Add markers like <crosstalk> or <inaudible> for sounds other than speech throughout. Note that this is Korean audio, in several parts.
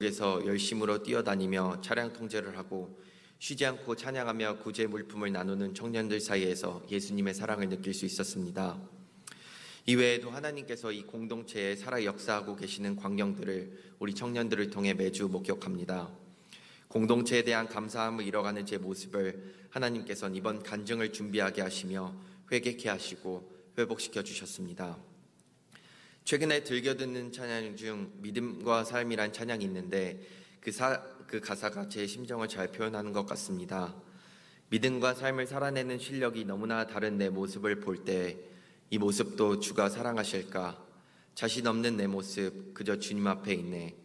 에서 열심으로 뛰어다니며 차량 통제를 하고 쉬지 않고 찬양하며 구제 물품을 나누는 청년들 사이에서 예수님의 사랑을 느낄 수 있었습니다. 이외에도 하나님께서 이 공동체에 살아 역사하고 계시는 광경들을 우리 청년들을 통해 매주 목격합니다. 공동체에 대한 감사함을 잃어가는 제 모습을 하나님께서는 이번 간증을 준비하게 하시며 회개케 하시고 회복시켜 주셨습니다. 최근에 들겨 듣는 찬양 중 믿음과 삶이란 찬양이 있는데 그, 사, 그 가사가 제 심정을 잘 표현하는 것 같습니다. 믿음과 삶을 살아내는 실력이 너무나 다른 내 모습을 볼 때 이 모습도 주가 사랑하실까? 자신 없는 내 모습 그저 주님 앞에 있네.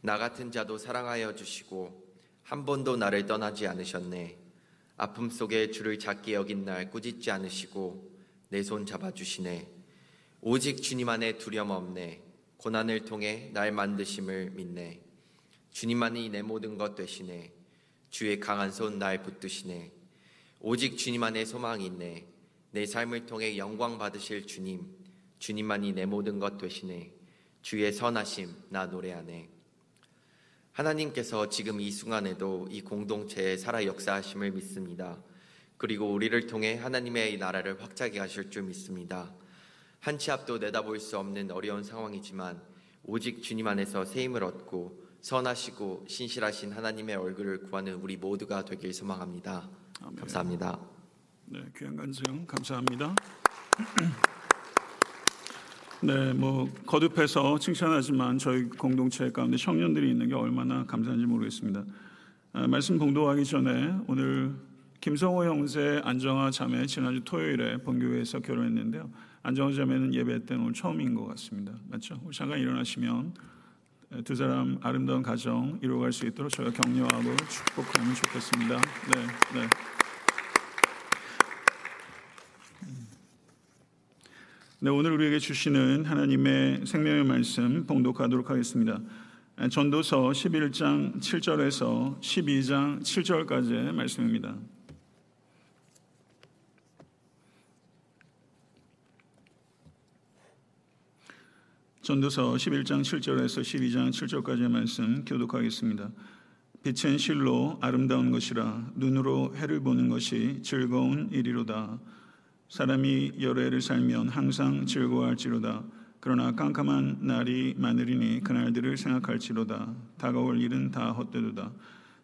나 같은 자도 사랑하여 주시고 한 번도 나를 떠나지 않으셨네. 아픔 속에 주를 작게 여긴 날 꾸짖지 않으시고 내 손 잡아주시네. 오직 주님 안에 두려움 없네. 고난을 통해 날 만드심을 믿네. 주님만이 내 모든 것 되시네. 주의 강한 손 날 붙드시네. 오직 주님 안에 소망이 있네. 내 삶을 통해 영광 받으실 주님. 주님만이 내 모든 것 되시네. 주의 선하심 나 노래하네. 하나님께서 지금 이 순간에도 이 공동체에 살아 역사하심을 믿습니다. 그리고 우리를 통해 하나님의 나라를 확장하게 하실 줄 믿습니다. 한 치 앞도 내다볼 수 없는 어려운 상황이지만 오직 주님 안에서 새 힘을 얻고 선하시고 신실하신 하나님의 얼굴을 구하는 우리 모두가 되길 소망합니다. 아멘. 감사합니다. 네, 귀한 간증 감사합니다. <clears throat> 네, 뭐 거듭해서 칭찬하지만 저희 공동체 가운데 청년들이 있는 게 얼마나 감사한지 모르겠습니다. 아, 말씀 봉도하기 전에 오늘 김성호 형제 안정화 자매 지난주 토요일에 본교회에서 결혼했는데요. 안정화 자매는 예배 때는 오늘 처음인 것 같습니다. 맞죠? 잠깐 일어나시면 두 사람 아름다운 가정 이루어갈 수 있도록 저희가 격려하고 축복하면 좋겠습니다. 네, 네. 네, 오늘 우리에게 주시는 하나님의 생명의 말씀 봉독하도록 하겠습니다. 전도서 11장 7절에서 12장 7절까지의 말씀입니다. 전도서 11장 7절에서 12장 7절까지의 말씀 교독하겠습니다. 빛은 실로 아름다운 것이라 눈으로 해를 보는 것이 즐거운 일이로다. 사람이 여러 해를 살면 항상 즐거워할지로다. 그러나 깜깜한 날이 많으리니 그날들을 생각할지로다. 다가올 일은 다 헛되도다.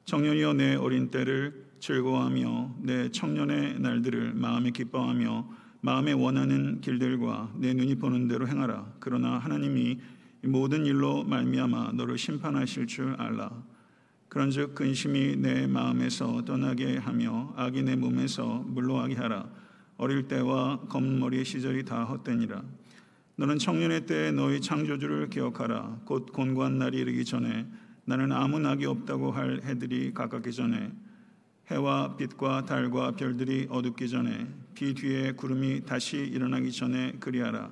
청년이여 내 어린 때를 즐거워하며 내 청년의 날들을 마음에 기뻐하며 마음에 원하는 길들과 내 눈이 보는 대로 행하라. 그러나 하나님이 모든 일로 말미암아 너를 심판하실 줄 알라. 그런즉 근심이 내 마음에서 떠나게 하며 악이 내 몸에서 물러가게 하라. 어릴 때와 검은 머리의 시절이 다 헛되니라. 너는 청년의 때에 너희 창조주를 기억하라. 곧 곤고한 날이 이르기 전에 나는 아무 낙이 없다고 할 해들이 가깝기 전에 해와 빛과 달과 별들이 어둡기 전에 비 뒤에 구름이 다시 일어나기 전에 그리하라.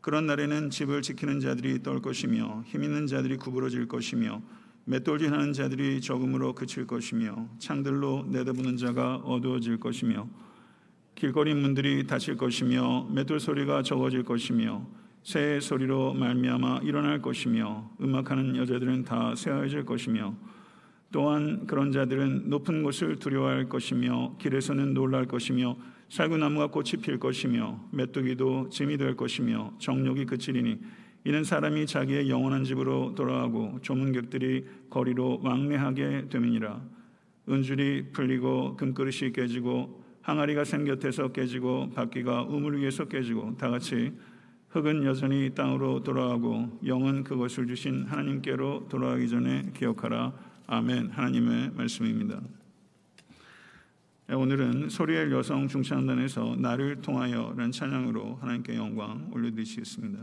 그런 날에는 집을 지키는 자들이 떨 것이며 힘 있는 자들이 구부러질 것이며 맷돌질하는 자들이 적음으로 그칠 것이며 창들로 내다보는 자가 어두워질 것이며 길거리 문들이 닫힐 것이며 맷돌 소리가 적어질 것이며 새 소리로 말미암아 일어날 것이며 음악하는 여자들은 다 쇠하여질 것이며 또한 그런 자들은 높은 곳을 두려워할 것이며 길에서는 놀랄 것이며 살구나무가 꽃이 필 것이며 메뚜기도 짐이 될 것이며 정욕이 그치리니 이는 사람이 자기의 영원한 집으로 돌아가고 조문객들이 거리로 왕래하게 됨이니라 은줄이 풀리고 금그릇이 깨지고 항아리가 생곁에서 깨지고 바퀴가 우물 위에서 깨지고 다 같이 흙은 여전히 땅으로 돌아가고 영은 그것을 주신 하나님께로 돌아가기 전에 기억하라 아멘. 하나님의 말씀입니다. 네, 오늘은 소리엘 여성 중창단에서 나를 통하여라는 찬양으로 하나님께 영광 올려드리시겠습니다.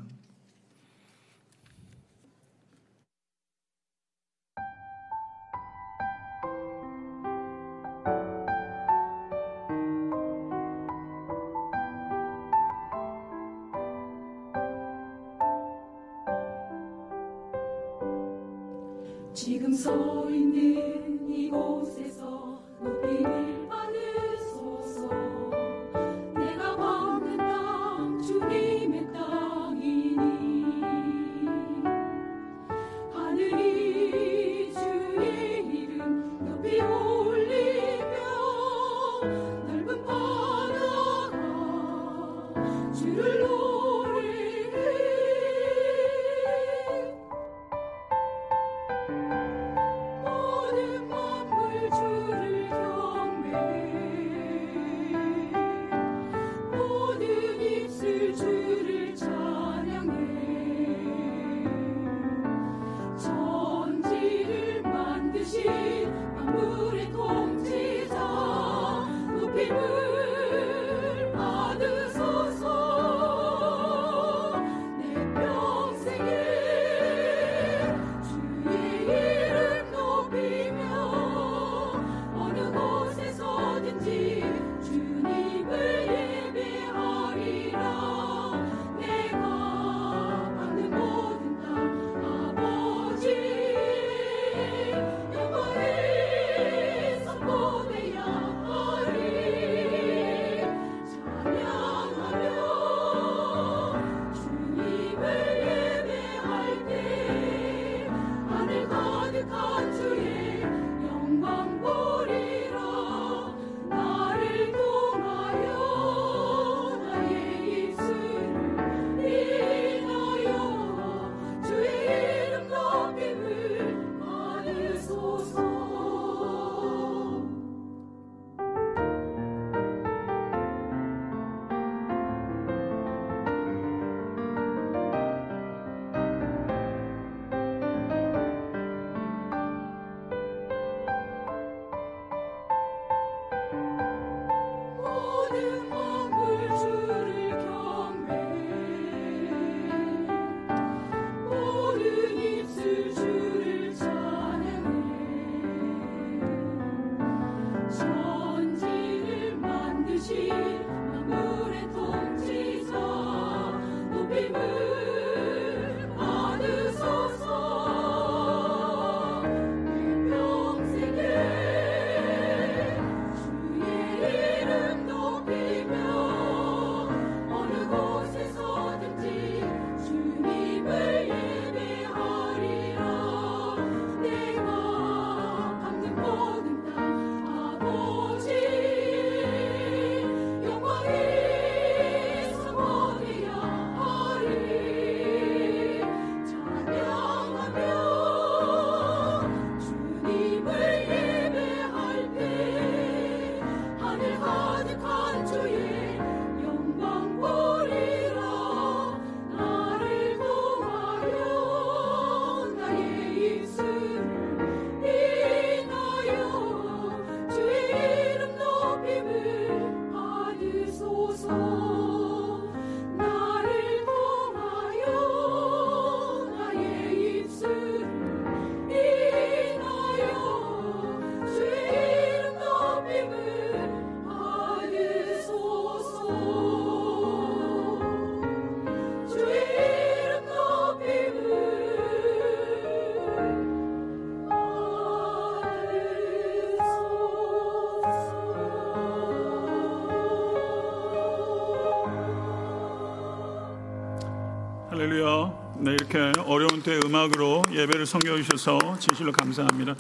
할렐루야. 네, 이렇게 어려운 때 음악으로 예배를 섬겨 주셔서 진실로 감사합니다.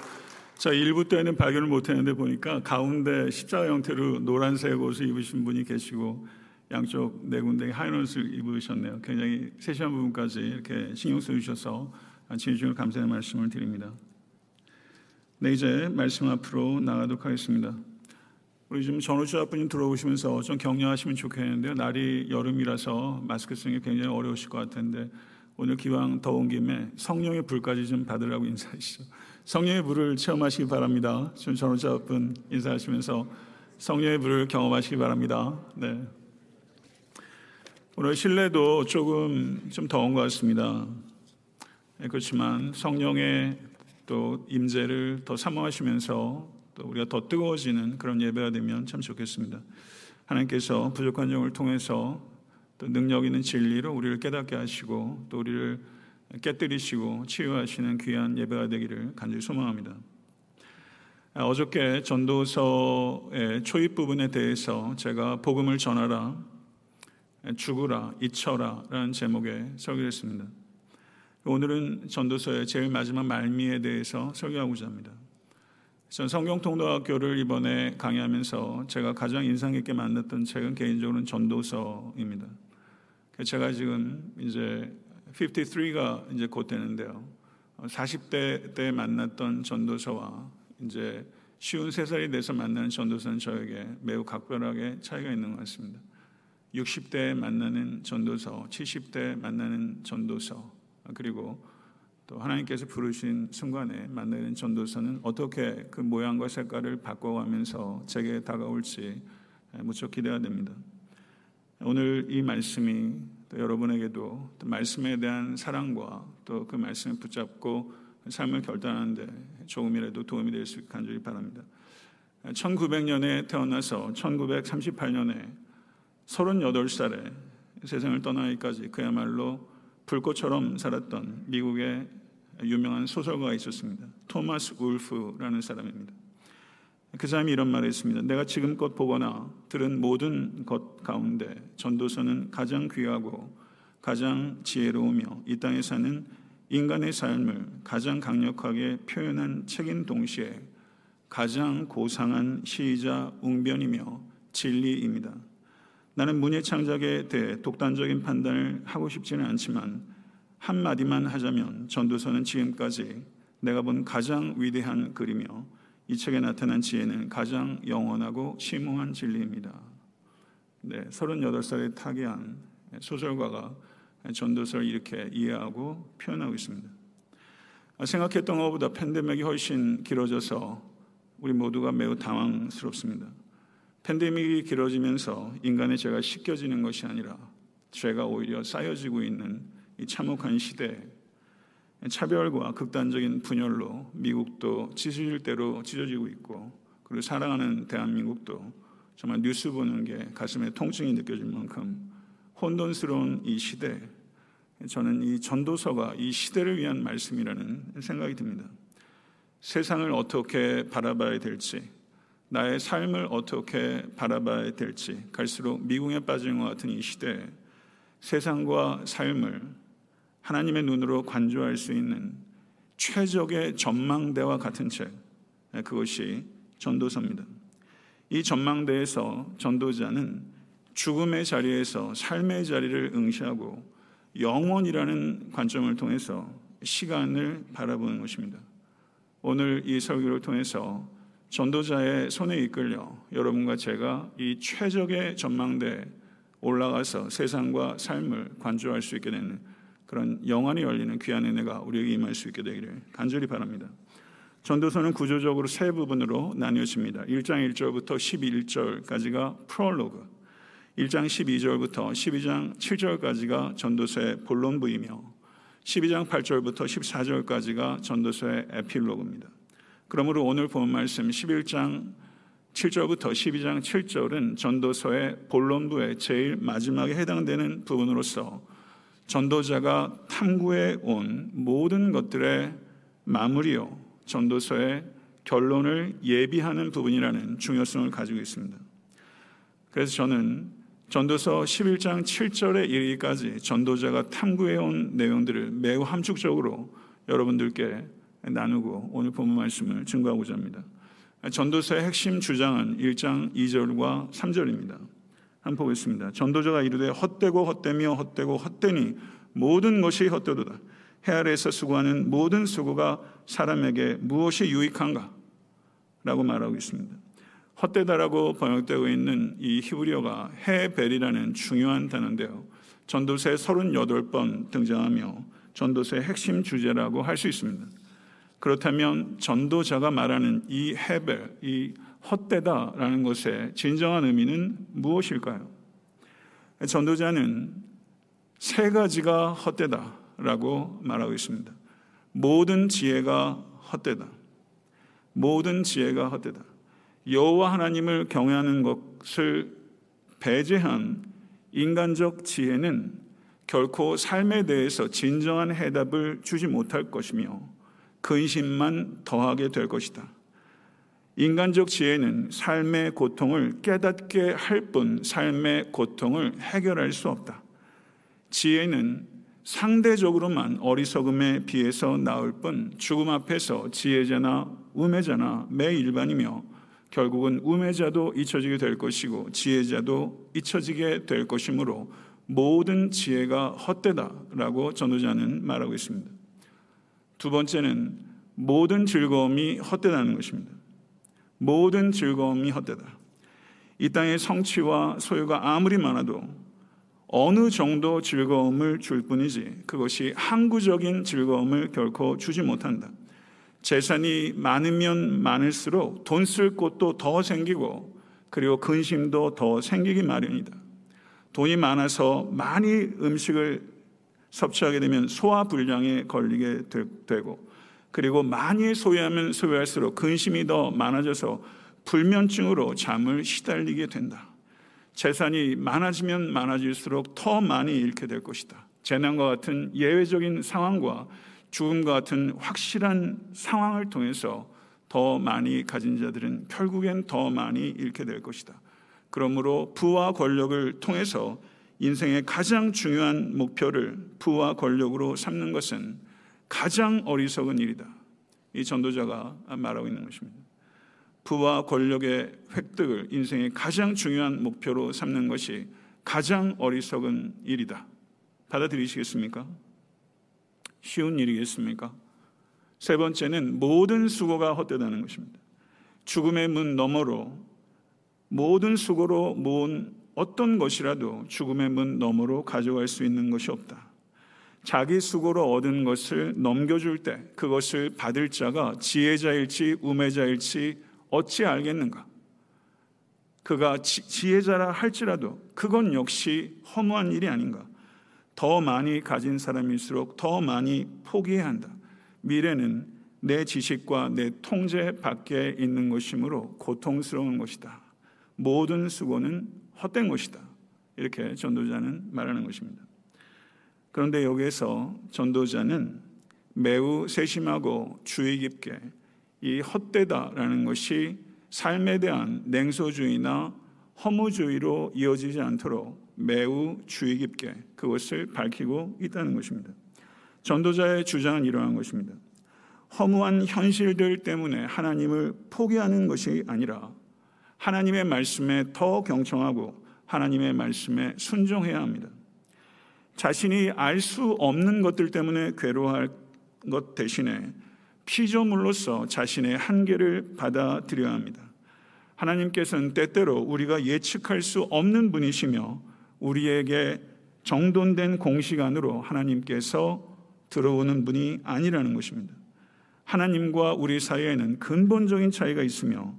자, 일부 때는 발견을 못 했는데 보니까 가운데 십자가 형태로 노란색 옷을 입으신 분이 계시고 양쪽 네 군데 하얀 옷을 입으셨네요. 굉장히 세심한 부분까지 이렇게 신경 써 주셔서 진심으로 감사의 말씀을 드립니다. 네, 이제 말씀 앞으로 나가도록 하겠습니다. 우리 지금 전우주자분이 들어오시면서 좀 격려하시면 좋겠는데요. 날이 여름이라서 마스크 쓰는 게 굉장히 어려우실 것 같은데 오늘 기왕 더운 김에 성령의 불까지 좀 받으라고 <laughs> 인사하시죠. 성령의 불을 체험하시기 바랍니다. 지금 전우자분 인사하시면서 성령의 불을 경험하시기 바랍니다. 네. 오늘 실내도 조금 좀 더운 것 같습니다. 네, 그렇지만 성령의 또 임재를 더 사모하시면서 또 우리가 더 뜨거워지는 그런 예배가 되면 참 좋겠습니다. 하나님께서 부족한 종을 통해서 또 능력 있는 진리로 우리를 깨닫게 하시고 또 우리를 깨뜨리시고 치유하시는 귀한 예배가 되기를 간절히 소망합니다. 아, 어저께 전도서의 초입 부분에 대해서 제가 복음을 전하라, 죽으라, 잊혀라 라는 제목의 설교를 했습니다. 오늘은 전도서의 제일 마지막 말미에 대해서 설교하고자 합니다. 전 성경통독학교를 이번에 강의하면서 제가 가장 인상 깊게 만났던 책은 개인적으로는 전도서입니다. 제가 지금 이제 53가 이제 곧 되는데요. 40대 때 만났던 전도서와 이제 쉬운 세 살이 돼서 만나는 전도서는 저에게 매우 각별하게 차이가 있는 것 같습니다. 60대 만나는 전도서, 70대 만나는 전도서, 그리고 또 하나님께서 부르신 순간에 만나는 전도서는 어떻게 그 모양과 색깔을 바꿔가면서 제게 다가올지 무척 기대가 됩니다. 오늘 이 말씀이 또 여러분에게도 또 말씀에 대한 사랑과 또 그 말씀을 붙잡고 삶을 결단하는데 조금이라도 도움이 될 수 있게 간절히 바랍니다. 1900년에 태어나서 1938년에 38살에 세상을 떠나기까지 그야말로 불꽃처럼 살았던 미국의 유명한 소설가가 있었습니다. 토마스 울프라는 사람입니다. 그 사람이 이런 말을 했습니다. 내가 지금껏 보거나 들은 모든 것 가운데 전도서는 가장 귀하고 가장 지혜로우며 이 땅에 사는 인간의 삶을 가장 강력하게 표현한 책인 동시에 가장 고상한 시이자 웅변이며 진리입니다. 나는 문예 창작에 대해 독단적인 판단을 하고 싶지는 않지만 한마디만 하자면 전도서는 지금까지 내가 본 가장 위대한 글이며 이 책에 나타난 지혜는 가장 영원하고 심오한 진리입니다. 네, 38살의 타기한 소설가가 전도서를 이렇게 이해하고 표현하고 있습니다. 생각했던 것보다 팬데믹이 훨씬 길어져서 우리 모두가 매우 당황스럽습니다. 팬데믹이 길어지면서 인간의 죄가 씻겨지는 것이 아니라 죄가 오히려 쌓여지고 있는 이 참혹한 시대에 차별과 극단적인 분열로 미국도 찢어질 대로 찢어지고 있고 그리고 사랑하는 대한민국도 정말 뉴스 보는 게 가슴에 통증이 느껴질 만큼 혼돈스러운 이 시대 저는 이 전도서가 이 시대를 위한 말씀이라는 생각이 듭니다. 세상을 어떻게 바라봐야 될지 나의 삶을 어떻게 바라봐야 될지 갈수록 미궁에 빠지는 것 같은 이 시대에 세상과 삶을 하나님의 눈으로 관조할 수 있는 최적의 전망대와 같은 책 그것이 전도서입니다. 이 전망대에서 전도자는 죽음의 자리에서 삶의 자리를 응시하고 영원이라는 관점을 통해서 시간을 바라보는 것입니다. 오늘 이 설교를 통해서 전도자의 손에 이끌려 여러분과 제가 이 최적의 전망대에 올라가서 세상과 삶을 관조할 수 있게 되는 그런 영안이 열리는 귀한 은혜가 우리에게 임할 수 있게 되기를 간절히 바랍니다. 전도서는 구조적으로 세 부분으로 나뉘어집니다. 1장 1절부터 11절까지가 프롤로그, 1장 12절부터 12장 7절까지가 전도서의 본론부이며 12장 8절부터 14절까지가 전도서의 에필로그입니다. 그러므로 오늘 본 말씀 11장 7절부터 12장 7절은 전도서의 본론부의 제일 마지막에 해당되는 부분으로서 전도자가 탐구해 온 모든 것들의 마무리요 전도서의 결론을 예비하는 부분이라는 중요성을 가지고 있습니다. 그래서 저는 전도서 11장 7절에 이르기까지 전도자가 탐구해 온 내용들을 매우 함축적으로 여러분들께 나누고 오늘 본문 말씀을 증거하고자 합니다. 전도서의 핵심 주장은 1장 2절과 3절입니다. 한번 보겠습니다. 전도자가 이르되 헛되고 헛되며 헛되고 헛되니 모든 것이 헛되도다. 해 아래에서 수고하는 모든 수고가 사람에게 무엇이 유익한가? 라고 말하고 있습니다. 헛되다라고 번역되고 있는 이 히브리어가 헤벨이라는 중요한 단어인데요. 전도서에 38번 등장하며 전도서의 핵심 주제라고 할 수 있습니다. 그렇다면 전도자가 말하는 이 헤벨, 이 헛되다라는 것의 진정한 의미는 무엇일까요? 전도자는 세 가지가 헛되다라고 말하고 있습니다. 모든 지혜가 헛되다. 모든 지혜가 헛되다. 여호와 하나님을 경외하는 것을 배제한 인간적 지혜는 결코 삶에 대해서 진정한 해답을 주지 못할 것이며 근심만 더하게 될 것이다. 인간적 지혜는 삶의 고통을 깨닫게 할 뿐 삶의 고통을 해결할 수 없다. 지혜는 상대적으로만 어리석음에 비해서 나을 뿐 죽음 앞에서 지혜자나 우매자나 매일반이며 결국은 우매자도 잊혀지게 될 것이고 지혜자도 잊혀지게 될 것이므로 모든 지혜가 헛되다라고 전도자는 말하고 있습니다. 두 번째는 모든 즐거움이 헛되다는 것입니다. 모든 즐거움이 헛되다. 이 땅의 성취와 소유가 아무리 많아도 어느 정도 즐거움을 줄 뿐이지 그것이 항구적인 즐거움을 결코 주지 못한다. 재산이 많으면 많을수록 돈 쓸 곳도 더 생기고 그리고 근심도 더 생기기 마련이다. 돈이 많아서 많이 음식을 섭취하게 되면 소화 불량에 걸리게 되고 그리고 많이 소유하면 소유할수록 근심이 더 많아져서 불면증으로 잠을 시달리게 된다. 재산이 많아지면 많아질수록 더 많이 잃게 될 것이다. 재난과 같은 예외적인 상황과 죽음과 같은 확실한 상황을 통해서 더 많이 가진 자들은 결국엔 더 많이 잃게 될 것이다. 그러므로 부와 권력을 통해서 인생의 가장 중요한 목표를 부와 권력으로 삼는 것은 가장 어리석은 일이다. 이 전도자가 말하고 있는 것입니다. 부와 권력의 획득을 인생의 가장 중요한 목표로 삼는 것이 가장 어리석은 일이다. 받아들이시겠습니까? 쉬운 일이겠습니까? 세 번째는 모든 수고가 헛되다는 것입니다. 죽음의 문 너머로 모든 수고로 모은 어떤 것이라도 죽음의 문 너머로 가져갈 수 있는 것이 없다. 자기 수고로 얻은 것을 넘겨줄 때 그것을 받을 자가 지혜자일지 우매자일지 어찌 알겠는가? 그가 지, 혜자라 할지라도 그건 역시 허무한 일이 아닌가? 더 많이 가진 사람일수록 더 많이 포기해야 한다. 미래는 내 지식과 내 통제 밖에 있는 것이므로 고통스러운 것이다. 모든 수고는 헛된 것이다. 이렇게 전도자는 말하는 것입니다. 그런데 여기에서 전도자는 매우 세심하고 주의 깊게 이 헛되다라는 것이 삶에 대한 냉소주의나 허무주의로 이어지지 않도록 매우 주의 깊게 그것을 밝히고 있다는 것입니다. 전도자의 주장은 이러한 것입니다. 허무한 현실들 때문에 하나님을 포기하는 것이 아니라 하나님의 말씀에 더 경청하고 하나님의 말씀에 순종해야 합니다. 자신이 알 수 없는 것들 때문에 괴로워할 것 대신에 피조물로서 자신의 한계를 받아들여야 합니다. 하나님께서는 때때로 우리가 예측할 수 없는 분이시며 우리에게 정돈된 공시간으로 하나님께서 들어오는 분이 아니라는 것입니다. 하나님과 우리 사이에는 근본적인 차이가 있으며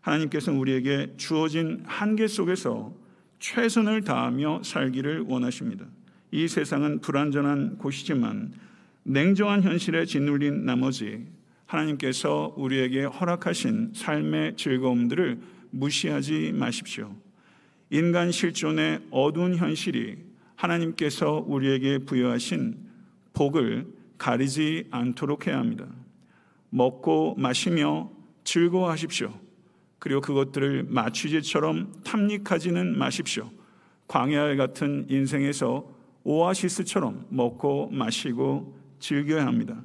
하나님께서는 우리에게 주어진 한계 속에서 최선을 다하며 살기를 원하십니다. 이 세상은 불완전한 곳이지만 냉정한 현실에 짓눌린 나머지 하나님께서 우리에게 허락하신 삶의 즐거움들을 무시하지 마십시오. 인간 실존의 어두운 현실이 하나님께서 우리에게 부여하신 복을 가리지 않도록 해야 합니다. 먹고 마시며 즐거워하십시오. 그리고 그것들을 마취제처럼 탐닉하지는 마십시오. 광야 같은 인생에서 오아시스처럼 먹고 마시고 즐겨야 합니다.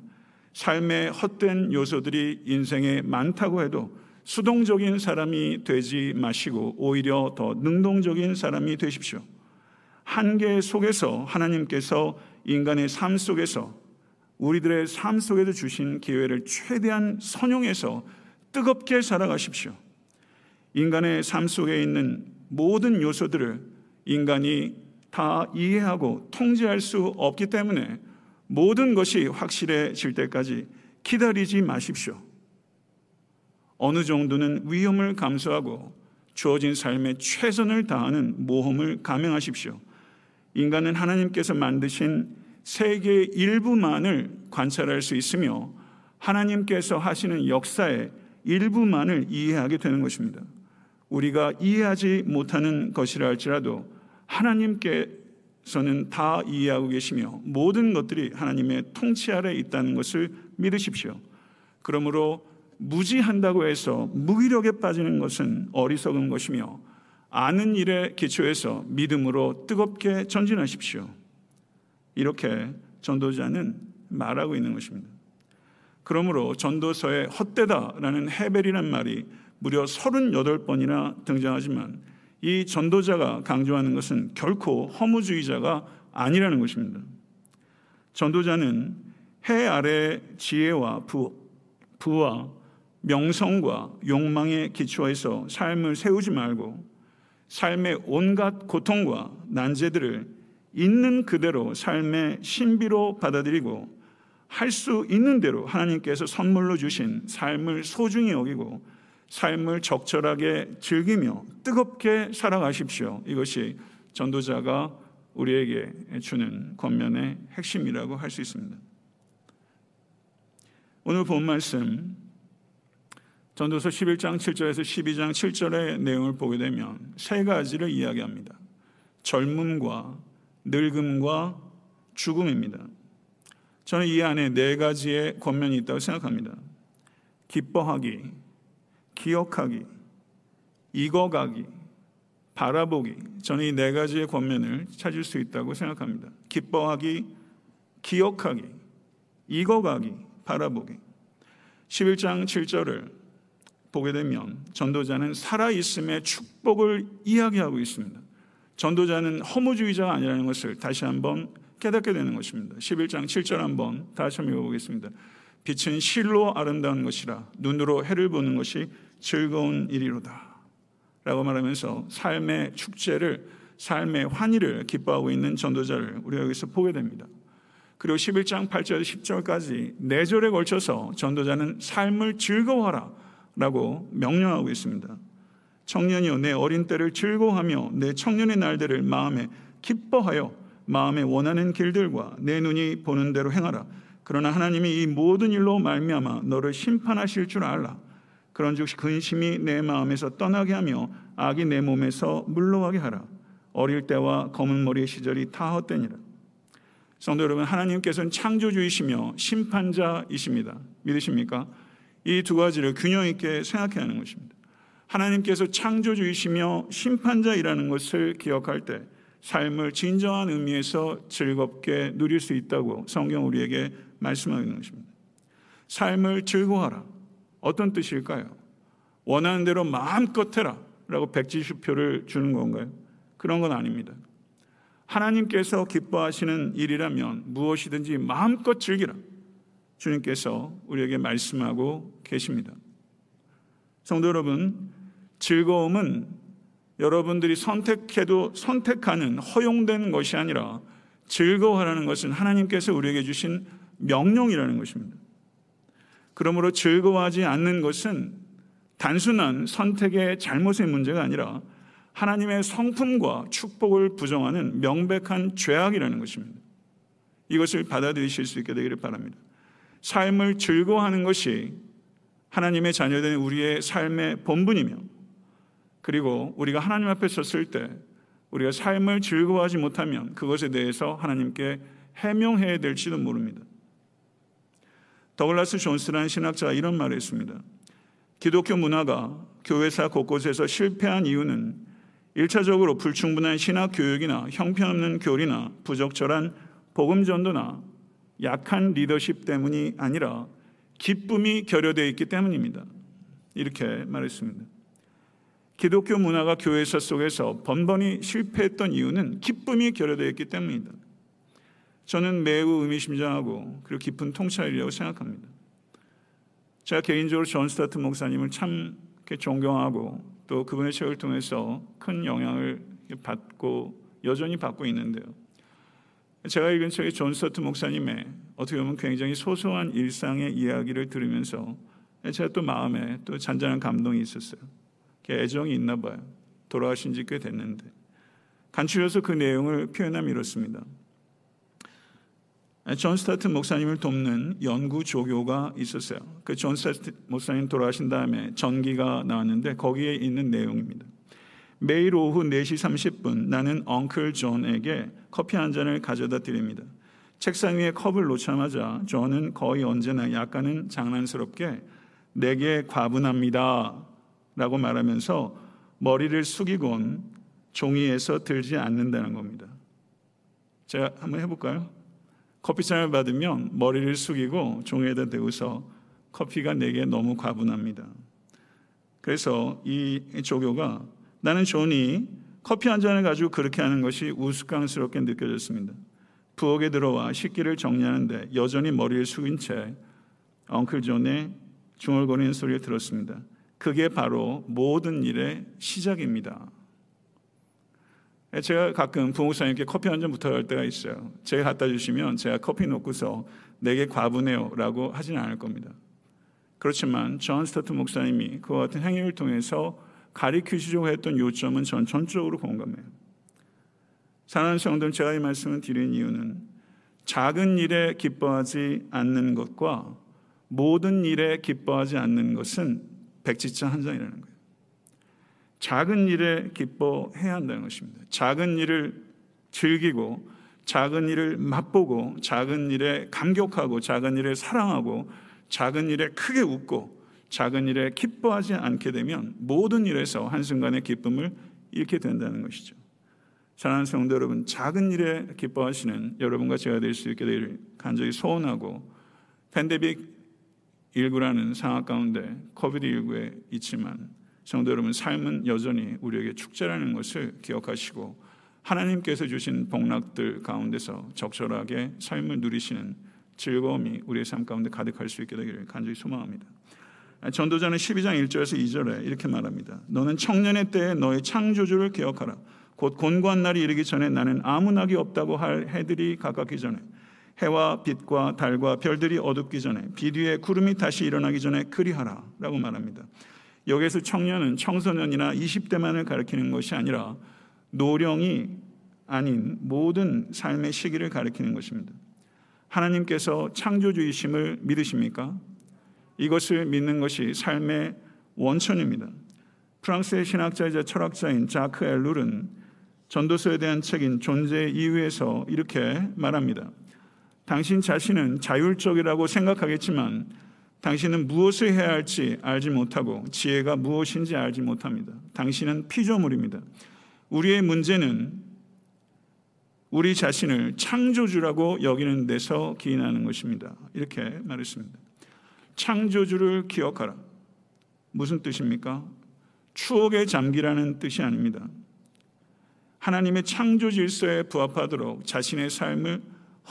삶의 헛된 요소들이 인생에 많다고 해도 수동적인 사람이 되지 마시고 오히려 더 능동적인 사람이 되십시오. 한계 속에서 하나님께서 인간의 삶 속에서 우리들의 삶 속에서 주신 기회를 최대한 선용해서 뜨겁게 살아가십시오. 인간의 삶 속에 있는 모든 요소들을 인간이 다 이해하고 통제할 수 없기 때문에 모든 것이 확실해질 때까지 기다리지 마십시오. 어느 정도는 위험을 감수하고 주어진 삶에 최선을 다하는 모험을 감행하십시오. 인간은 하나님께서 만드신 세계의 일부만을 관찰할 수 있으며 하나님께서 하시는 역사의 일부만을 이해하게 되는 것입니다. 우리가 이해하지 못하는 것이라 할지라도 하나님께서는 다 이해하고 계시며 모든 것들이 하나님의 통치 아래 있다는 것을 믿으십시오. 그러므로 무지한다고 해서 무기력에 빠지는 것은 어리석은 것이며 아는 일에 기초해서 믿음으로 뜨겁게 전진하십시오. 이렇게 전도자는 말하고 있는 것입니다. 그러므로 전도서에 헛되다라는 헤벨이란 말이 무려 38번이나 등장하지만 이 전도자가 강조하는 것은 결코 허무주의자가 아니라는 것입니다. 전도자는 해 아래 지혜와 부, 부와 명성과 욕망에 기초해서 삶을 세우지 말고 삶의 온갖 고통과 난제들을 있는 그대로 삶의 신비로 받아들이고 할 수 있는 대로 하나님께서 선물로 주신 삶을 소중히 여기고 삶을 적절하게 즐기며 뜨겁게 살아가십시오. 이것이 전도자가 우리에게 주는 권면의 핵심이라고 할 수 있습니다. 오늘 본 말씀 전도서 11장 7절에서 12장 7절의 내용을 보게 되면 세 가지를 이야기합니다. 젊음과 늙음과 죽음입니다. 저는 이 안에 네 가지의 권면이 있다고 생각합니다. 기뻐하기, 기억하기, 익어가기, 바라보기. 저는 이 네 가지의 권면을 찾을 수 있다고 생각합니다. 기뻐하기, 기억하기, 익어가기, 바라보기. 11장 7절을 보게 되면 전도자는 살아있음의 축복을 이야기하고 있습니다. 전도자는 허무주의자가 아니라는 것을 다시 한번 깨닫게 되는 것입니다. 11장 7절 한번 다시 한번 읽어보겠습니다. 빛은 실로 아름다운 것이라 눈으로 해를 보는 것이 즐거운 일이로다. 라고 말하면서 삶의 축제를 삶의 환희를 기뻐하고 있는 전도자를 우리가 여기서 보게 됩니다. 그리고 11장 8절 10절까지 네 절에 걸쳐서 전도자는 삶을 즐거워하라 라고 명령하고 있습니다. 청년이여 내 어린 때를 즐거워하며 내 청년의 날들을 마음에 기뻐하여 마음에 원하는 길들과 내 눈이 보는 대로 행하라. 그러나 하나님이 이 모든 일로 말미암아 너를 심판하실 줄 알라. 그런즉 근심이 내 마음에서 떠나게 하며 악이 내 몸에서 물러가게 하라. 어릴 때와 검은 머리의 시절이 다 헛되니라. 성도 여러분, 하나님께서는 창조주이시며 심판자이십니다. 믿으십니까? 이 두 가지를 균형 있게 생각해야 하는 것입니다. 하나님께서 창조주이시며 심판자이라는 것을 기억할 때 삶을 진정한 의미에서 즐겁게 누릴 수 있다고 성경 우리에게 말씀하고 있는 것입니다. 삶을 즐거워하라. 어떤 뜻일까요? 원하는 대로 마음껏 해라. 라고 백지수표를 주는 건가요? 그런 건 아닙니다. 하나님께서 기뻐하시는 일이라면 무엇이든지 마음껏 즐기라. 주님께서 우리에게 말씀하고 계십니다. 성도 여러분, 즐거움은 여러분들이 선택해도 선택하는 허용된 것이 아니라 즐거워하라는 것은 하나님께서 우리에게 주신 명령이라는 것입니다. 그러므로 즐거워하지 않는 것은 단순한 선택의 잘못의 문제가 아니라 하나님의 성품과 축복을 부정하는 명백한 죄악이라는 것입니다. 이것을 받아들이실 수 있게 되기를 바랍니다. 삶을 즐거워하는 것이 하나님의 자녀된 우리의 삶의 본분이며 그리고 우리가 하나님 앞에 섰을 때 우리가 삶을 즐거워하지 못하면 그것에 대해서 하나님께 해명해야 될지도 모릅니다. 더글라스 존스라는 신학자가 이런 말을 했습니다. 기독교 문화가 교회사 곳곳에서 실패한 이유는 일차적으로 불충분한 신학 교육이나 형편없는 교리나 부적절한 복음 전도나 약한 리더십 때문이 아니라 기쁨이 결여되어 있기 때문입니다. 이렇게 말했습니다. 기독교 문화가 교회사 속에서 번번이 실패했던 이유는 기쁨이 결여되어 있기 때문입니다. 저는 매우 의미심장하고 그리고 깊은 통찰이라고 생각합니다. 제가 개인적으로 존 스토트 목사님을 참 존경하고 또 그분의 책을 통해서 큰 영향을 받고 여전히 받고 있는데요. 제가 읽은 책의 존 스토트 목사님의 어떻게 보면 굉장히 소소한 일상의 이야기를 들으면서 제가 또 마음에 또 잔잔한 감동이 있었어요. 애정이 있나 봐요. 돌아가신 지 꽤 됐는데. 간추려서 그 내용을 표현하면 이렇습니다. 존 스토트 목사님을 돕는 연구 조교가 있었어요. 그 존 스토트 목사님 돌아가신 다음에 전기가 나왔는데 거기에 있는 내용입니다. 매일 오후 4시 30분 나는 엉클 존에게 커피 한 잔을 가져다 드립니다. 책상 위에 컵을 놓자마자 존은 거의 언제나 약간은 장난스럽게 내게 과분합니다. 라고 말하면서 머리를 숙이곤 종이에서 들지 않는다는 겁니다. 제가 한번 해볼까요? 커피잔을 받으면 머리를 숙이고 종이에다 대고서 커피가 내게 너무 과분합니다. 그래서 이 조교가 나는 존이 커피 한 잔을 가지고 그렇게 하는 것이 우스꽝스럽게 느껴졌습니다. 부엌에 들어와 식기를 정리하는데 여전히 머리를 숙인 채 Uncle 존의 중얼거리는 소리를 들었습니다. 그게 바로 모든 일의 시작입니다. 제가 가끔 부목사님께 커피 한 잔 부탁할 때가 있어요. 제가 갖다 주시면 제가 커피 놓고서 내게 과분해요 라고 하지는 않을 겁니다. 그렇지만 존 스토트 목사님이 그와 같은 행위를 통해서 가리키시려고 했던 요점은 전 전적으로 공감해요. 사랑하는 성도님 제가 이 말씀을 드린 이유는 작은 일에 기뻐하지 않는 것과 모든 일에 기뻐하지 않는 것은 백지장 한 장이라는 거예요. 작은 일에 기뻐해야 한다는 것입니다. 작은 일을 즐기고 작은 일을 맛보고 작은 일에 감격하고 작은 일에 사랑하고 작은 일에 크게 웃고 작은 일에 기뻐하지 않게 되면 모든 일에서 한순간의 기쁨을 잃게 된다는 것이죠. 사랑하는 성도 여러분, 작은 일에 기뻐하시는 여러분과 제가 될 수 있게 되기를 간절히 소원하고 팬데믹 19라는 상황 가운데 코비드 19에 있지만 성도 여러분 삶은 여전히 우리에게 축제라는 것을 기억하시고 하나님께서 주신 복락들 가운데서 적절하게 삶을 누리시는 즐거움이 우리의 삶 가운데 가득할 수 있게 되기를 간절히 소망합니다. 전도자는 12장 1절에서 2절에 이렇게 말합니다. 너는 청년의 때에 너의 창조주를 기억하라. 곧 곤고한 날이 이르기 전에 나는 아무 낙이 없다고 할 해들이 가깝기 전에 해와 빛과 달과 별들이 어둡기 전에 비 뒤에 구름이 다시 일어나기 전에 그리하라 라고 말합니다. 여기에서 청년은 청소년이나 20대만을 가리키는 것이 아니라 노령이 아닌 모든 삶의 시기를 가리키는 것입니다. 하나님께서 창조주이심을 믿으십니까? 이것을 믿는 것이 삶의 원천입니다. 프랑스의 신학자이자 철학자인 자크 엘룰은 전도서에 대한 책인 존재 이유에서 이렇게 말합니다. 당신 자신은 자율적이라고 생각하겠지만 당신은 무엇을 해야 할지 알지 못하고 지혜가 무엇인지 알지 못합니다. 당신은 피조물입니다. 우리의 문제는 우리 자신을 창조주라고 여기는 데서 기인하는 것입니다. 이렇게 말했습니다. 창조주를 기억하라. 무슨 뜻입니까? 추억의 잠기라는 뜻이 아닙니다. 하나님의 창조 질서에 부합하도록 자신의 삶을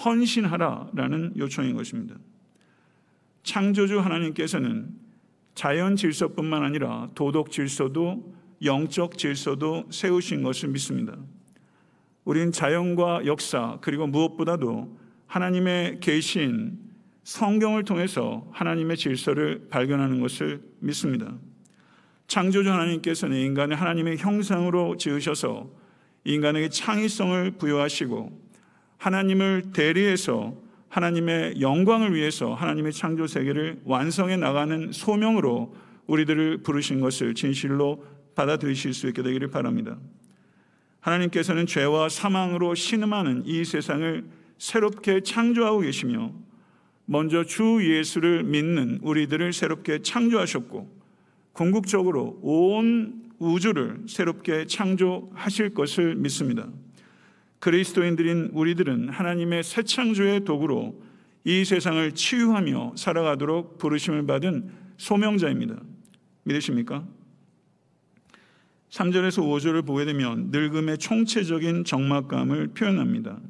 헌신하라라는 요청인 것입니다. 창조주 하나님께서는 자연 질서뿐만 아니라 도덕 질서도 영적 질서도 세우신 것을 믿습니다. 우린 자연과 역사 그리고 무엇보다도 하나님의 계신 성경을 통해서 하나님의 질서를 발견하는 것을 믿습니다. 창조주 하나님께서는 인간을 하나님의 형상으로 지으셔서 인간에게 창의성을 부여하시고 하나님을 대리해서 하나님의 영광을 위해서 하나님의 창조 세계를 완성해 나가는 소명으로 우리들을 부르신 것을 진실로 받아들이실 수 있게 되기를 바랍니다. 하나님께서는 죄와 사망으로 신음하는 이 세상을 새롭게 창조하고 계시며 먼저 주 예수를 믿는 우리들을 새롭게 창조하셨고 궁극적으로 온 우주를 새롭게 창조하실 것을 믿습니다. 그리스도인들인 우리들은 하나님의 새 창조의 도구로 이 세상을 치유하며 살아가도록 부르심을 받은 소명자입니다. 믿으십니까? 3절에서 5절을 보게 되면 늙음의 총체적인 적막감을 표현합니다.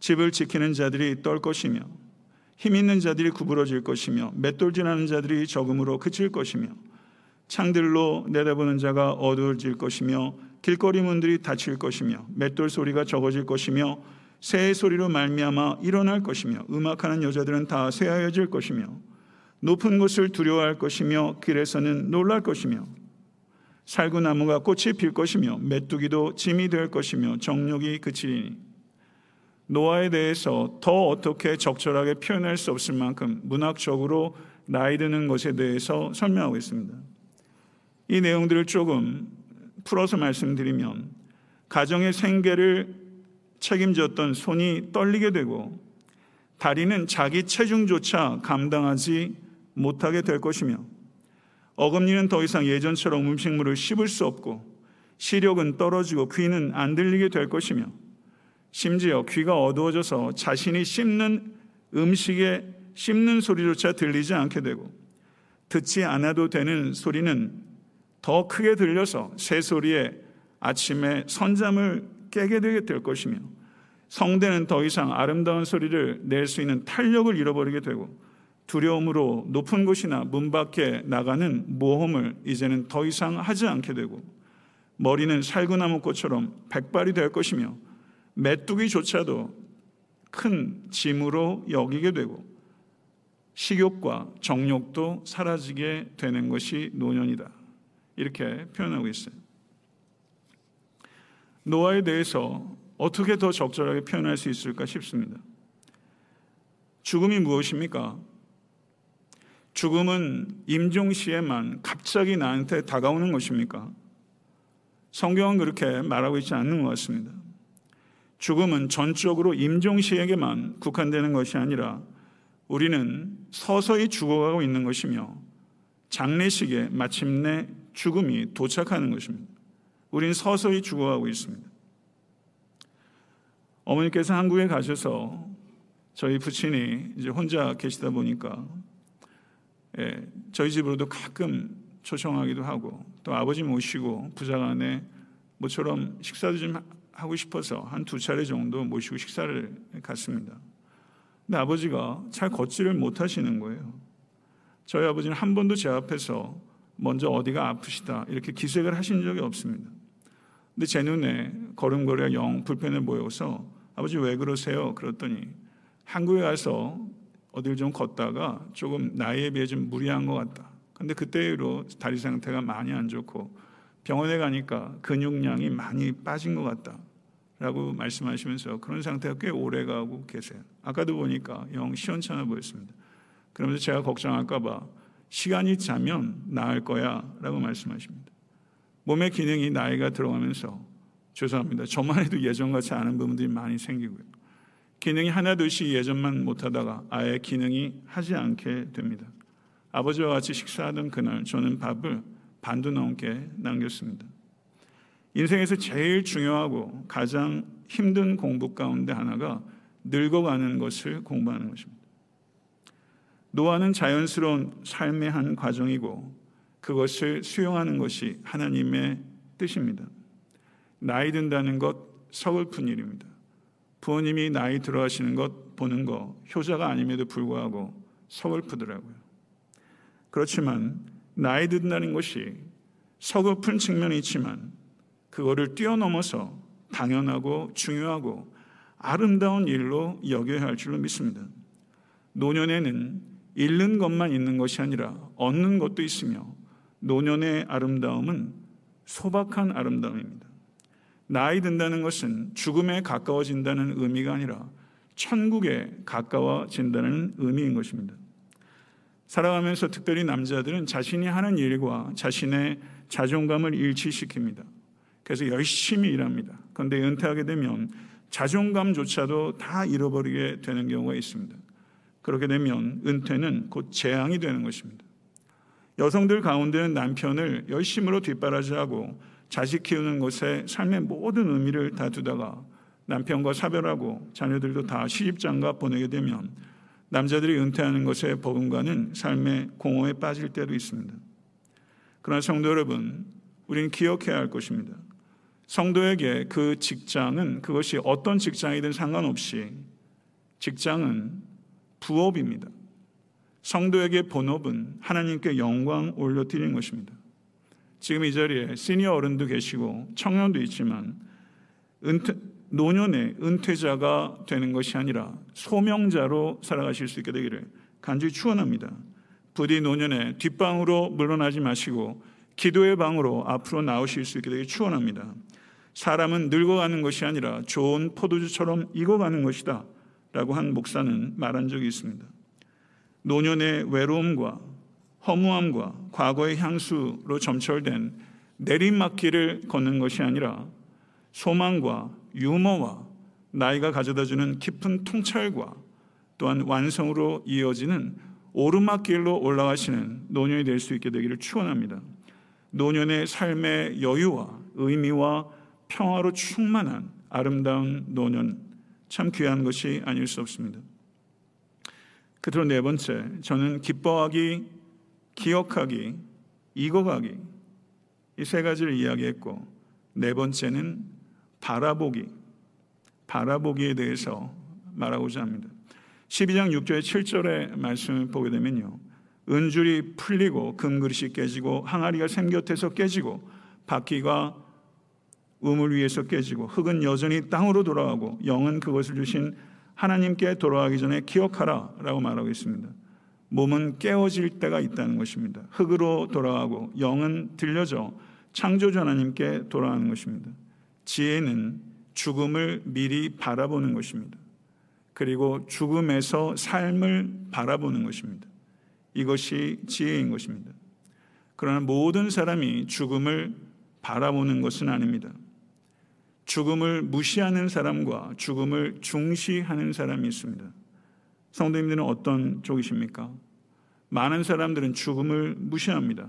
집을 지키는 자들이 떨 것이며 힘 있는 자들이 구부러질 것이며 맷돌질하는 자들이 적음으로 그칠 것이며 창들로 내다보는 자가 어두워질 것이며 길거리 문들이 닫힐 것이며 맷돌 소리가 적어질 것이며 새 소리로 말미암아 일어날 것이며 음악하는 여자들은 다 쇠하여질 것이며 높은 곳을 두려워할 것이며 길에서는 놀랄 것이며 살구나무가 꽃이 필 것이며 메뚜기도 짐이 될 것이며 정욕이 그치리니 노아에 대해서 더 어떻게 적절하게 표현할 수 없을 만큼 문학적으로 나이 드는 것에 대해서 설명하고 있습니다. 이 내용들을 조금 풀어서 말씀드리면 가정의 생계를 책임졌던 손이 떨리게 되고 다리는 자기 체중조차 감당하지 못하게 될 것이며 어금니는 더 이상 예전처럼 음식물을 씹을 수 없고 시력은 떨어지고 귀는 안 들리게 될 것이며 심지어 귀가 어두워져서 자신이 씹는 음식에 씹는 소리조차 들리지 않게 되고 듣지 않아도 되는 소리는 더 크게 들려서 새 소리에 아침에 선잠을 깨게 되게 될 것이며 성대는 더 이상 아름다운 소리를 낼 수 있는 탄력을 잃어버리게 되고 두려움으로 높은 곳이나 문 밖에 나가는 모험을 이제는 더 이상 하지 않게 되고 머리는 살구나무 꽃처럼 백발이 될 것이며 메뚜기조차도 큰 짐으로 여기게 되고 식욕과 정욕도 사라지게 되는 것이 노년이다. 이렇게 표현하고 있어요. 노아에 대해서 어떻게 더 적절하게 표현할 수 있을까 싶습니다. 죽음이 무엇입니까? 죽음은 임종 시에만 갑자기 나한테 다가오는 것입니까? 성경은 그렇게 말하고 있지 않는 것 같습니다. 죽음은 전적으로 임종 시에게만 국한되는 것이 아니라 우리는 서서히 죽어가고 있는 것이며 장례식에 마침내 죽음이 도착하는 것입니다. 우린 서서히 죽어가고 있습니다. 어머니께서 한국에 가셔서 저희 부친이 이제 혼자 계시다 보니까 예, 저희 집으로도 가끔 초청하기도 하고 또 아버지 모시고 부자간에 모처럼 식사도 좀 하고 싶어서 한 두 차례 정도 모시고 식사를 갔습니다. 근데 아버지가 잘 걷지를 못하시는 거예요. 저희 아버지는 한 번도 제 앞에서 먼저 어디가 아프시다 이렇게 기색을 하신 적이 없습니다. 근데 제 눈에 걸음걸이가 영 불편해 보여서 아버지 왜 그러세요? 그랬더니 한국에 가서 어딜 좀 걷다가 조금 나이에 비해 좀 무리한 것 같다. 근데 그때로 다리 상태가 많이 안 좋고 병원에 가니까 근육량이 많이 빠진 것 같다. 라고 말씀하시면서 그런 상태가 꽤 오래 가고 계세요. 아까도 보니까 영 시원찮아 보였습니다. 그러면서 제가 걱정할까봐 시간이 자면 나을 거야 라고 말씀하십니다. 몸의 기능이 나이가 들어가면서 죄송합니다. 저만 해도 예전 같지 않은 부분들이 많이 생기고요. 기능이 하나둘씩 예전만 못하다가 아예 기능이 하지 않게 됩니다. 아버지와 같이 식사하던 그날 저는 밥을 반도 넘게 남겼습니다. 인생에서 제일 중요하고 가장 힘든 공부 가운데 하나가 늙어가는 것을 공부하는 것입니다. 노아는 자연스러운 삶의 한 과정이고 그것을 수용하는 것이 하나님의 뜻입니다. 나이 든다는 것 서글픈 일입니다. 부모님이 나이 들어가시는 것 보는 거 효자가 아님에도 불구하고 서글프더라고요. 그렇지만 나이 든다는 것이 서글픈 측면이 있지만 그거를 뛰어넘어서 당연하고 중요하고 아름다운 일로 여겨야 할 줄로 믿습니다. 노년에는 잃는 것만 있는 것이 아니라 얻는 것도 있으며 노년의 아름다움은 소박한 아름다움입니다. 나이 든다는 것은 죽음에 가까워진다는 의미가 아니라 천국에 가까워진다는 의미인 것입니다. 살아가면서 특별히 남자들은 자신이 하는 일과 자신의 자존감을 일치시킵니다. 그래서 열심히 일합니다. 그런데 은퇴하게 되면 자존감조차도 다 잃어버리게 되는 경우가 있습니다. 그렇게 되면 은퇴는 곧 재앙이 되는 것입니다. 여성들 가운데는 남편을 열심으로 뒷바라지하고 자식 키우는 것에 삶의 모든 의미를 다 두다가 남편과 사별하고 자녀들도 다 시집장가 보내게 되면 남자들이 은퇴하는 것에 버금가는 삶의 공허에 빠질 때도 있습니다. 그러나 성도 여러분, 우리는 기억해야 할 것입니다. 성도에게 그 직장은 그것이 어떤 직장이든 상관없이 직장은 부업입니다. 성도에게 본업은 하나님께 영광 올려드리는 것입니다. 지금 이 자리에 시니어 어른도 계시고 청년도 있지만 은퇴, 노년의 은퇴자가 되는 것이 아니라 소명자로 살아가실 수 있게 되기를 간절히 축원합니다. 부디 노년에 뒷방으로 물러나지 마시고 기도의 방으로 앞으로 나오실 수 있게 되길 축원합니다. 사람은 늙어가는 것이 아니라 좋은 포도주처럼 익어가는 것이다. 라고 한 목사는 말한 적이 있습니다. 노년의 외로움과 허무함과 과거의 향수로 점철된 내리막길을 걷는 것이 아니라 소망과 유머와 나이가 가져다주는 깊은 통찰과 또한 완성으로 이어지는 오르막길로 올라가시는 노년이 될 수 있게 되기를 축원합니다. 노년의 삶의 여유와 의미와 평화로 충만한 아름다운 노년 참 귀한 것이 아닐 수 없습니다. 끝으로 네 번째, 저는 기뻐하기, 기억하기, 익어가기 이 세 가지를 이야기했고 네 번째는 바라보기 바라보기에 대해서 말하고자 합니다. 12장 6절 7절의 말씀을 보게 되면요. 은줄이 풀리고 금그릇이 깨지고 항아리가 샘 곁에서 깨지고 바퀴가 우물 위에서 깨지고 흙은 여전히 땅으로 돌아가고 영은 그것을 주신 하나님께 돌아가기 전에 기억하라 라고 말하고 있습니다. 몸은 깨어질 때가 있다는 것입니다. 흙으로 돌아가고 영은 들려져 창조주 하나님께 돌아가는 것입니다. 지혜는 죽음을 미리 바라보는 것입니다. 그리고 죽음에서 삶을 바라보는 것입니다. 이것이 지혜인 것입니다. 그러나 모든 사람이 죽음을 바라보는 것은 아닙니다. 죽음을 무시하는 사람과 죽음을 중시하는 사람이 있습니다. 성도님들은 어떤 쪽이십니까? 많은 사람들은 죽음을 무시합니다.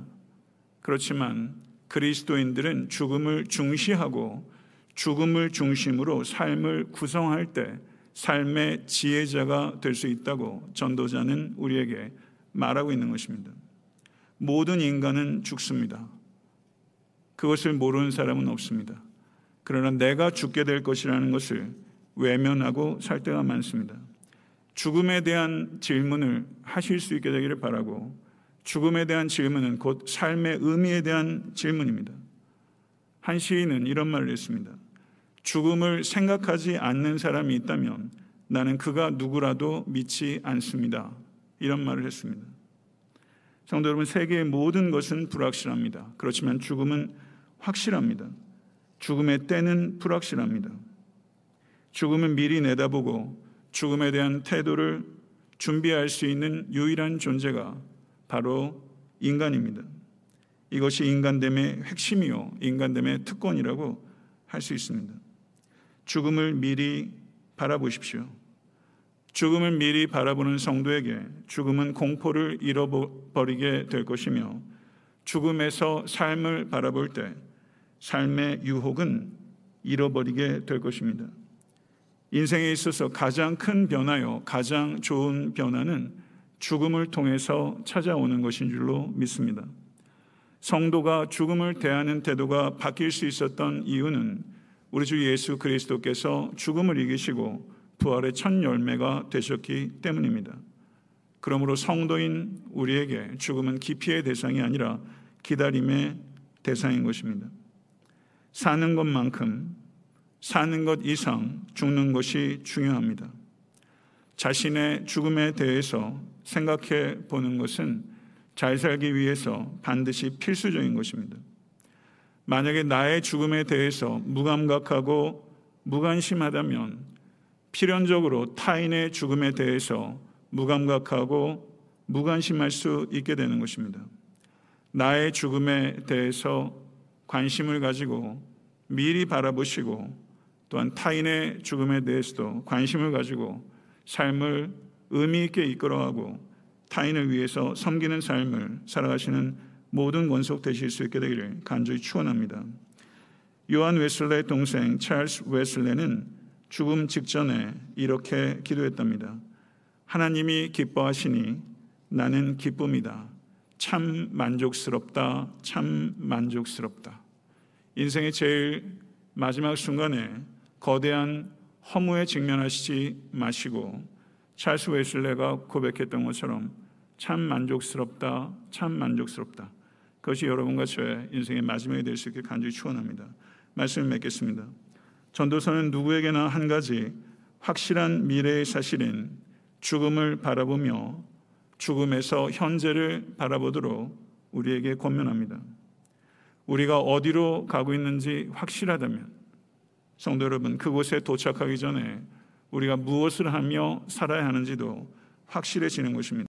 그렇지만 그리스도인들은 죽음을 중시하고 죽음을 중심으로 삶을 구성할 때 삶의 지혜자가 될 수 있다고 전도자는 우리에게 말하고 있는 것입니다. 모든 인간은 죽습니다. 그것을 모르는 사람은 없습니다. 그러나 내가 죽게 될 것이라는 것을 외면하고 살 때가 많습니다. 죽음에 대한 질문을 하실 수 있게 되기를 바라고 죽음에 대한 질문은 곧 삶의 의미에 대한 질문입니다. 한 시인은 이런 말을 했습니다. 죽음을 생각하지 않는 사람이 있다면 나는 그가 누구라도 믿지 않습니다. 이런 말을 했습니다. 성도 여러분, 세계의 모든 것은 불확실합니다. 그렇지만 죽음은 확실합니다. 죽음의 때는 불확실합니다. 죽음은 미리 내다보고 죽음에 대한 태도를 준비할 수 있는 유일한 존재가 바로 인간입니다. 이것이 인간됨의 핵심이요, 인간됨의 특권이라고 할 수 있습니다. 죽음을 미리 바라보십시오. 죽음을 미리 바라보는 성도에게 죽음은 공포를 잃어버리게 될 것이며 죽음에서 삶을 바라볼 때 삶의 유혹은 잃어버리게 될 것입니다. 인생에 있어서 가장 큰 변화요, 가장 좋은 변화는 죽음을 통해서 찾아오는 것인 줄로 믿습니다. 성도가 죽음을 대하는 태도가 바뀔 수 있었던 이유는 우리 주 예수 그리스도께서 죽음을 이기시고 부활의 첫 열매가 되셨기 때문입니다. 그러므로 성도인 우리에게 죽음은 기피의 대상이 아니라 기다림의 대상인 것입니다. 사는 것만큼 사는 것 이상 죽는 것이 중요합니다. 자신의 죽음에 대해서 생각해 보는 것은 잘 살기 위해서 반드시 필수적인 것입니다. 만약에 나의 죽음에 대해서 무감각하고 무관심하다면 필연적으로 타인의 죽음에 대해서 무감각하고 무관심할 수 있게 되는 것입니다. 나의 죽음에 대해서 관심을 가지고 미리 바라보시고 또한 타인의 죽음에 대해서도 관심을 가지고 삶을 의미 있게 이끌어가고 타인을 위해서 섬기는 삶을 살아가시는 모든 권속 되실 수 있게 되기를 간절히 축원합니다. 요한 웨슬레의 동생 찰스 웨슬레는 죽음 직전에 이렇게 기도했답니다. 하나님이 기뻐하시니 나는 기쁨이다. 참 만족스럽다. 참 만족스럽다. 인생의 제일 마지막 순간에 거대한 허무에 직면하시지 마시고 찰스 웨슬레가 고백했던 것처럼 참 만족스럽다. 참 만족스럽다. 그것이 여러분과 저의 인생의 마지막이 될 수 있게 간절히 축원합니다. 말씀을 맺겠습니다. 전도서는 누구에게나 한 가지 확실한 미래의 사실인 죽음을 바라보며 죽음에서 현재를 바라보도록 우리에게 권면합니다. 우리가 어디로 가고 있는지 확실하다면 성도 여러분 그곳에 도착하기 전에 우리가 무엇을 하며 살아야 하는지도 확실해지는 것입니다.